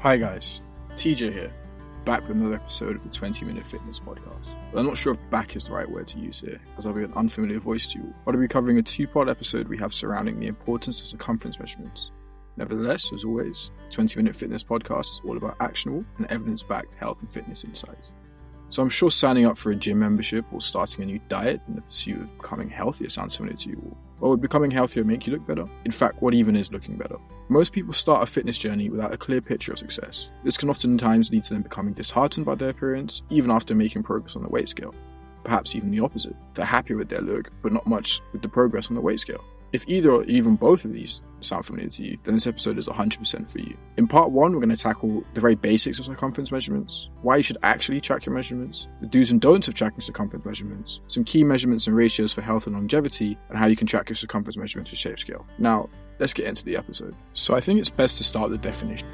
Hi guys, TJ here, back with another episode of the 20 Minute Fitness Podcast. But I'm not sure if back is the right word to use here, as I'll be an unfamiliar voice to you. But I'll be covering a two-part episode we have surrounding the importance of circumference measurements. Nevertheless, as always, the 20 Minute Fitness Podcast is all about actionable and evidence-backed health and fitness insights. So I'm sure signing up for a gym membership or starting a new diet in the pursuit of becoming healthier sounds familiar to you all. Well, would becoming healthier make you look better? In fact, what even is looking better? Most people start a fitness journey without a clear picture of success. This can oftentimes lead to them becoming disheartened by their appearance, even after making progress on the weight scale. Perhaps even the opposite. They're happy with their look, but not much with the progress on the weight scale. If either or even both of these sound familiar to you, then this episode is 100% for you. In part one, we're going to tackle the very basics of circumference measurements, why you should actually track your measurements, the do's and don'ts of tracking circumference measurements, some key measurements and ratios for health and longevity, and how you can track your circumference measurements with Shape Scale. Now, let's get into the episode. So I think it's best to start the definition.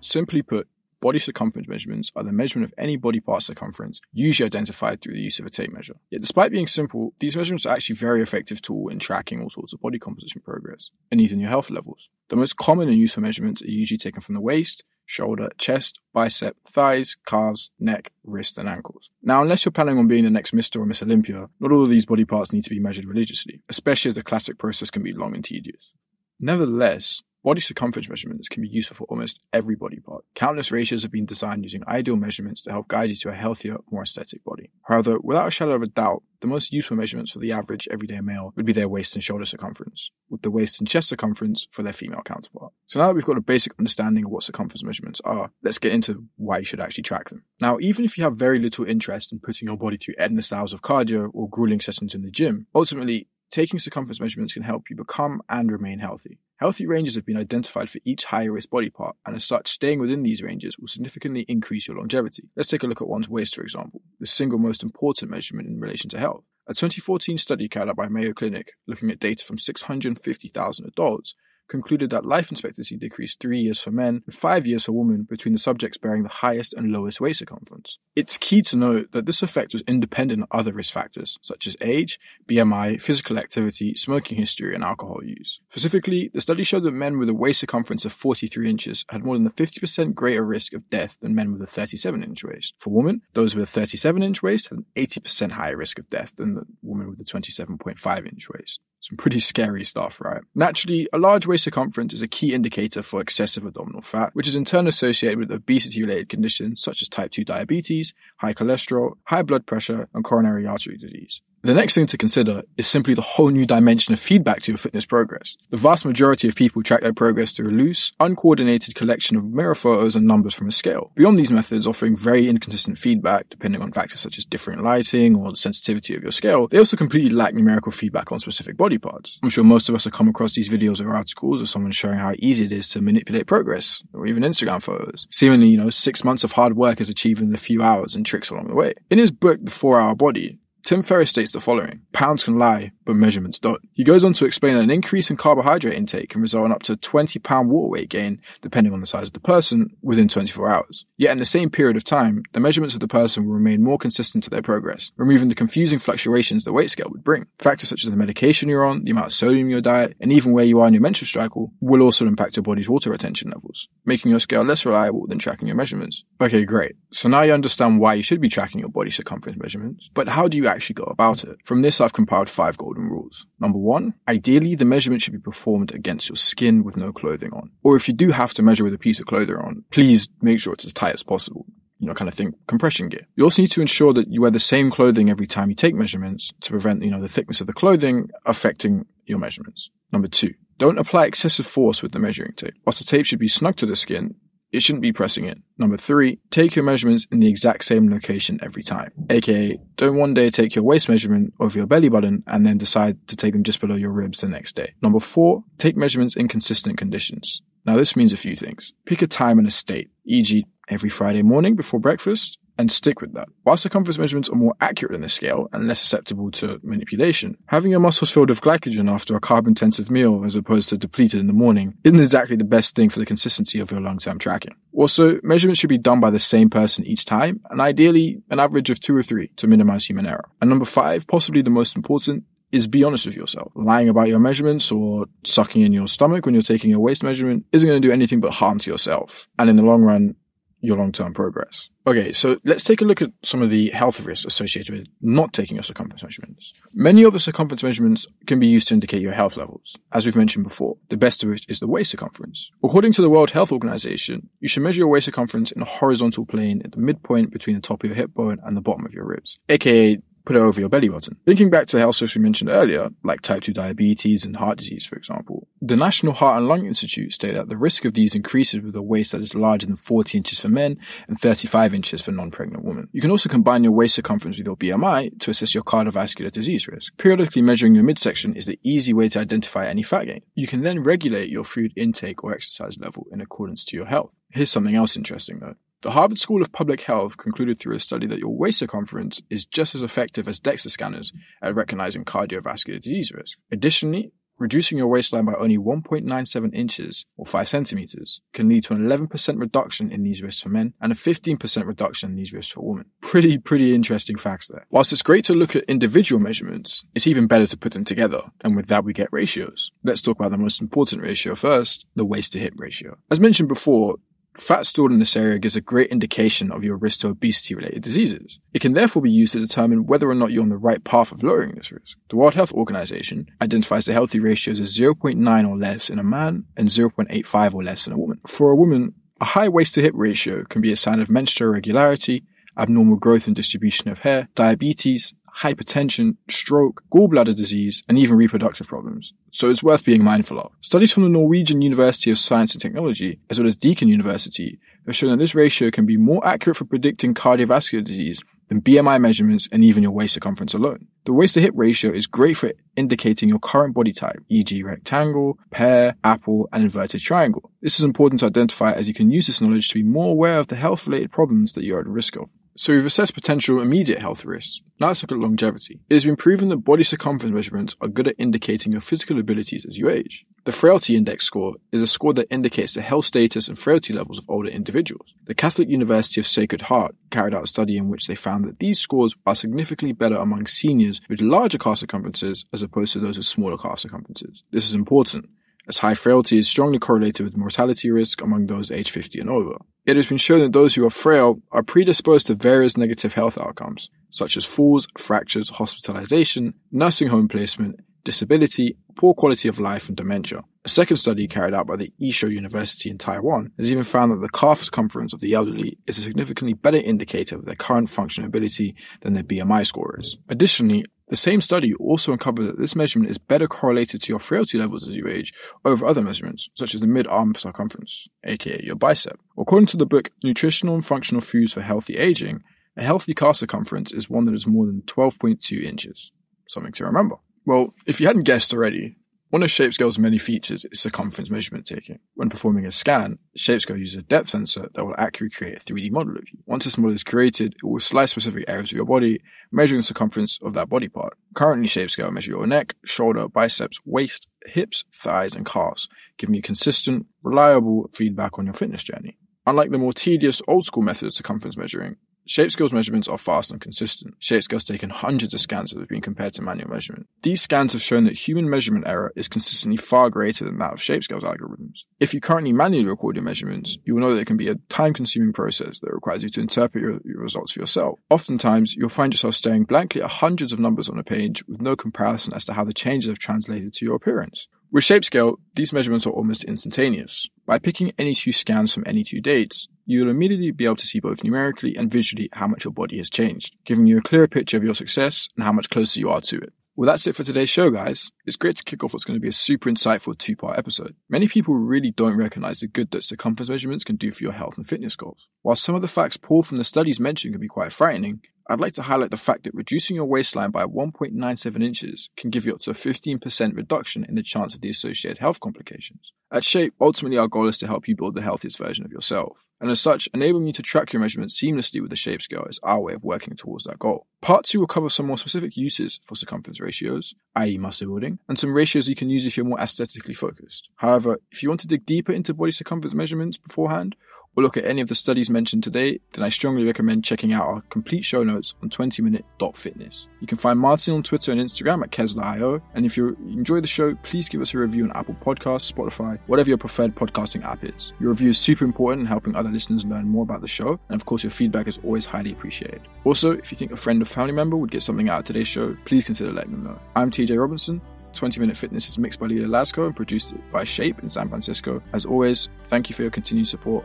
Simply put, Body circumference measurements are the measurement of any body part circumference, usually identified through the use of a tape measure. Yet despite being simple, these measurements are actually a very effective tool in tracking all sorts of body composition progress, and even your health levels. The most common and useful measurements are usually taken from the waist, shoulder, chest, bicep, thighs, calves, neck, wrist, and ankles. Now, unless you're planning on being the next Mr. or Miss Olympia, not all of these body parts need to be measured religiously, especially as the classic process can be long and tedious. Nevertheless, Body circumference measurements can be useful for almost every body part. Countless ratios have been designed using ideal measurements to help guide you to a healthier, more aesthetic body. However, without a shadow of a doubt, the most useful measurements for the average everyday male would be their waist and shoulder circumference, with the waist and chest circumference for their female counterpart. So now that we've got a basic understanding of what circumference measurements are, let's get into why you should actually track them. Now, even if you have very little interest in putting your body through endless hours of cardio or grueling sessions in the gym, ultimately, taking circumference measurements can help you become and remain healthy. Healthy ranges have been identified for each higher risk body part, and as such, staying within these ranges will significantly increase your longevity. Let's take a look at one's waist, for example, the single most important measurement in relation to health. A 2014 study carried out by Mayo Clinic, looking at data from 650,000 adults, concluded that life expectancy decreased three years for men and five years for women between the subjects bearing the highest and lowest waist circumference. It's key to note that this effect was independent of other risk factors, such as age, BMI, physical activity, smoking history, and alcohol use. Specifically, the study showed that men with a waist circumference of 43 inches had more than a 50% greater risk of death than men with a 37 inch waist. For women, those with a 37 inch waist had an 80% higher risk of death than the woman with a 27.5 inch waist. Some pretty scary stuff, right? Naturally, a large waist circumference is a key indicator for excessive abdominal fat, which is in turn associated with obesity related conditions such as type 2 diabetes, high cholesterol, high blood pressure, and coronary artery disease. The next thing to consider is simply the whole new dimension of feedback to your fitness progress. The vast majority of people track their progress through a loose, uncoordinated collection of mirror photos and numbers from a scale. Beyond these methods offering very inconsistent feedback, depending on factors such as different lighting or the sensitivity of your scale, they also completely lack numerical feedback on specific body parts. I'm sure most of us have come across these videos or articles of someone showing how easy it is to manipulate progress, or even Instagram photos. Seemingly, you know, six months of hard work is achieved in a few hours and tricks along the way. In his book, The 4 Hour Body, Tim Ferriss states the following Pounds can lie, but measurements don't. He goes on to explain that an increase in carbohydrate intake can result in up to 20 pound water weight gain, depending on the size of the person, within 24 hours. Yet in the same period of time, the measurements of the person will remain more consistent to their progress, removing the confusing fluctuations the weight scale would bring. Factors such as the medication you're on, the amount of sodium in your diet, and even where you are in your menstrual cycle will also impact your body's water retention levels, making your scale less reliable than tracking your measurements. Okay, great. So now you understand why you should be tracking your body circumference measurements, but how do you actually go about it? From this, I've compiled five golden rules. Number one, ideally the measurement should be performed against your skin with no clothing on. Or if you do have to measure with a piece of clothing on, please make sure it's as tight as possible you know, kind of think compression gear. You also need to ensure that you wear the same clothing every time you take measurements to prevent, you know, the thickness of the clothing affecting your measurements. Number two, don't apply excessive force with the measuring tape. Whilst the tape should be snug to the skin, it shouldn't be pressing in. Number three, take your measurements in the exact same location every time. AKA, don't one day take your waist measurement of your belly button and then decide to take them just below your ribs the next day. Number four, take measurements in consistent conditions. Now this means a few things. Pick a time and a state, e.g. every Friday morning before breakfast, and stick with that. While circumference measurements are more accurate than the scale and less susceptible to manipulation, having your muscles filled with glycogen after a carb intensive meal as opposed to depleted in the morning isn't exactly the best thing for the consistency of your long term tracking. Also, measurements should be done by the same person each time, and ideally an average of two or three to minimize human error. And number five, possibly the most important, is be honest with yourself. Lying about your measurements or sucking in your stomach when you're taking your waist measurement isn't going to do anything but harm to yourself. And in the long run, your long-term progress. Okay, so let's take a look at some of the health risks associated with not taking your circumference measurements. Many of the circumference measurements can be used to indicate your health levels. As we've mentioned before, the best of which is the waist circumference. According to the World Health Organization, you should measure your waist circumference in a horizontal plane at the midpoint between the top of your hip bone and the bottom of your ribs, aka put it over your belly button. Thinking back to the health risks we mentioned earlier, like type 2 diabetes and heart disease, for example, the National Heart and Lung Institute stated that the risk of these increases with a waist that is larger than 40 inches for men and 35 inches for non-pregnant women. You can also combine your waist circumference with your BMI to assess your cardiovascular disease risk. Periodically measuring your midsection is the easy way to identify any fat gain. You can then regulate your food intake or exercise level in accordance to your health. Here's something else interesting though. The Harvard School of Public Health concluded through a study that your waist circumference is just as effective as DEXA scanners at recognizing cardiovascular disease risk. Additionally, reducing your waistline by only 1.97 inches or 5 centimeters can lead to an 11% reduction in these risks for men and a 15% reduction in these risks for women. Pretty, pretty interesting facts there. Whilst it's great to look at individual measurements, it's even better to put them together. And with that, we get ratios. Let's talk about the most important ratio first, the waist to hip ratio. As mentioned before, Fat stored in this area gives a great indication of your risk to obesity related diseases. It can therefore be used to determine whether or not you're on the right path of lowering this risk. The World Health Organization identifies the healthy ratios as 0.9 or less in a man and 0.85 or less in a woman. For a woman, a high waist to hip ratio can be a sign of menstrual irregularity, abnormal growth and distribution of hair, diabetes, hypertension, stroke, gallbladder disease, and even reproductive problems. So it's worth being mindful of. Studies from the Norwegian University of Science and Technology, as well as Deakin University, have shown that this ratio can be more accurate for predicting cardiovascular disease than BMI measurements and even your waist circumference alone. The waist to hip ratio is great for indicating your current body type, e.g. rectangle, pear, apple, and inverted triangle. This is important to identify as you can use this knowledge to be more aware of the health related problems that you're at risk of. So we've assessed potential immediate health risks. Now let's look at longevity. It has been proven that body circumference measurements are good at indicating your physical abilities as you age. The Frailty Index score is a score that indicates the health status and frailty levels of older individuals. The Catholic University of Sacred Heart carried out a study in which they found that these scores are significantly better among seniors with larger calf circumferences as opposed to those with smaller calf circumferences. This is important as high frailty is strongly correlated with mortality risk among those aged 50 and over. It has been shown that those who are frail are predisposed to various negative health outcomes, such as falls, fractures, hospitalization, nursing home placement, disability, poor quality of life, and dementia. A second study carried out by the I-Shou University in Taiwan has even found that the calf circumference of the elderly is a significantly better indicator of their current functional ability than their BMI score is. Additionally, the same study also uncovered that this measurement is better correlated to your frailty levels as you age over other measurements, such as the mid-arm circumference, aka your bicep. According to the book Nutritional and Functional Foods for Healthy Aging, a healthy calf circumference is one that is more than 12.2 inches. Something to remember. Well, if you hadn't guessed already, one of ShapeScale's many features is circumference measurement taking. When performing a scan, ShapeScale uses a depth sensor that will accurately create a 3D model of you. Once this model is created, it will slice specific areas of your body, measuring the circumference of that body part. Currently, ShapeScale measures your neck, shoulder, biceps, waist, hips, thighs, and calves, giving you consistent, reliable feedback on your fitness journey. Unlike the more tedious old school method of circumference measuring, ShapeScale's measurements are fast and consistent. ShapeScale's taken hundreds of scans that have been compared to manual measurement. These scans have shown that human measurement error is consistently far greater than that of ShapeScale's algorithms. If you currently manually record your measurements, you will know that it can be a time-consuming process that requires you to interpret your, your results for yourself. Oftentimes, you'll find yourself staring blankly at hundreds of numbers on a page with no comparison as to how the changes have translated to your appearance. With ShapeScale, these measurements are almost instantaneous. By picking any two scans from any two dates, you'll immediately be able to see both numerically and visually how much your body has changed, giving you a clearer picture of your success and how much closer you are to it. Well, that's it for today's show, guys. It's great to kick off what's going to be a super insightful two part episode. Many people really don't recognize the good that circumference measurements can do for your health and fitness goals. While some of the facts pulled from the studies mentioned can be quite frightening, I'd like to highlight the fact that reducing your waistline by 1.97 inches can give you up to a 15% reduction in the chance of the associated health complications. At Shape, ultimately our goal is to help you build the healthiest version of yourself. And as such, enabling you to track your measurements seamlessly with the Shape scale is our way of working towards that goal. Part 2 will cover some more specific uses for circumference ratios, i.e. muscle building, and some ratios you can use if you're more aesthetically focused. However, if you want to dig deeper into body circumference measurements beforehand, or look at any of the studies mentioned today, then I strongly recommend checking out our complete show notes on 20minute.fitness. You can find Martin on Twitter and Instagram at Kessler.io, and if you enjoy the show, please give us a review on Apple Podcasts, Spotify, whatever your preferred podcasting app is. Your review is super important in helping other listeners learn more about the show, and of course, your feedback is always highly appreciated. Also, if you think a friend or family member would get something out of today's show, please consider letting them know. I'm TJ Robinson. 20 Minute Fitness is mixed by Lila Lasco and produced by Shape in San Francisco. As always, thank you for your continued support,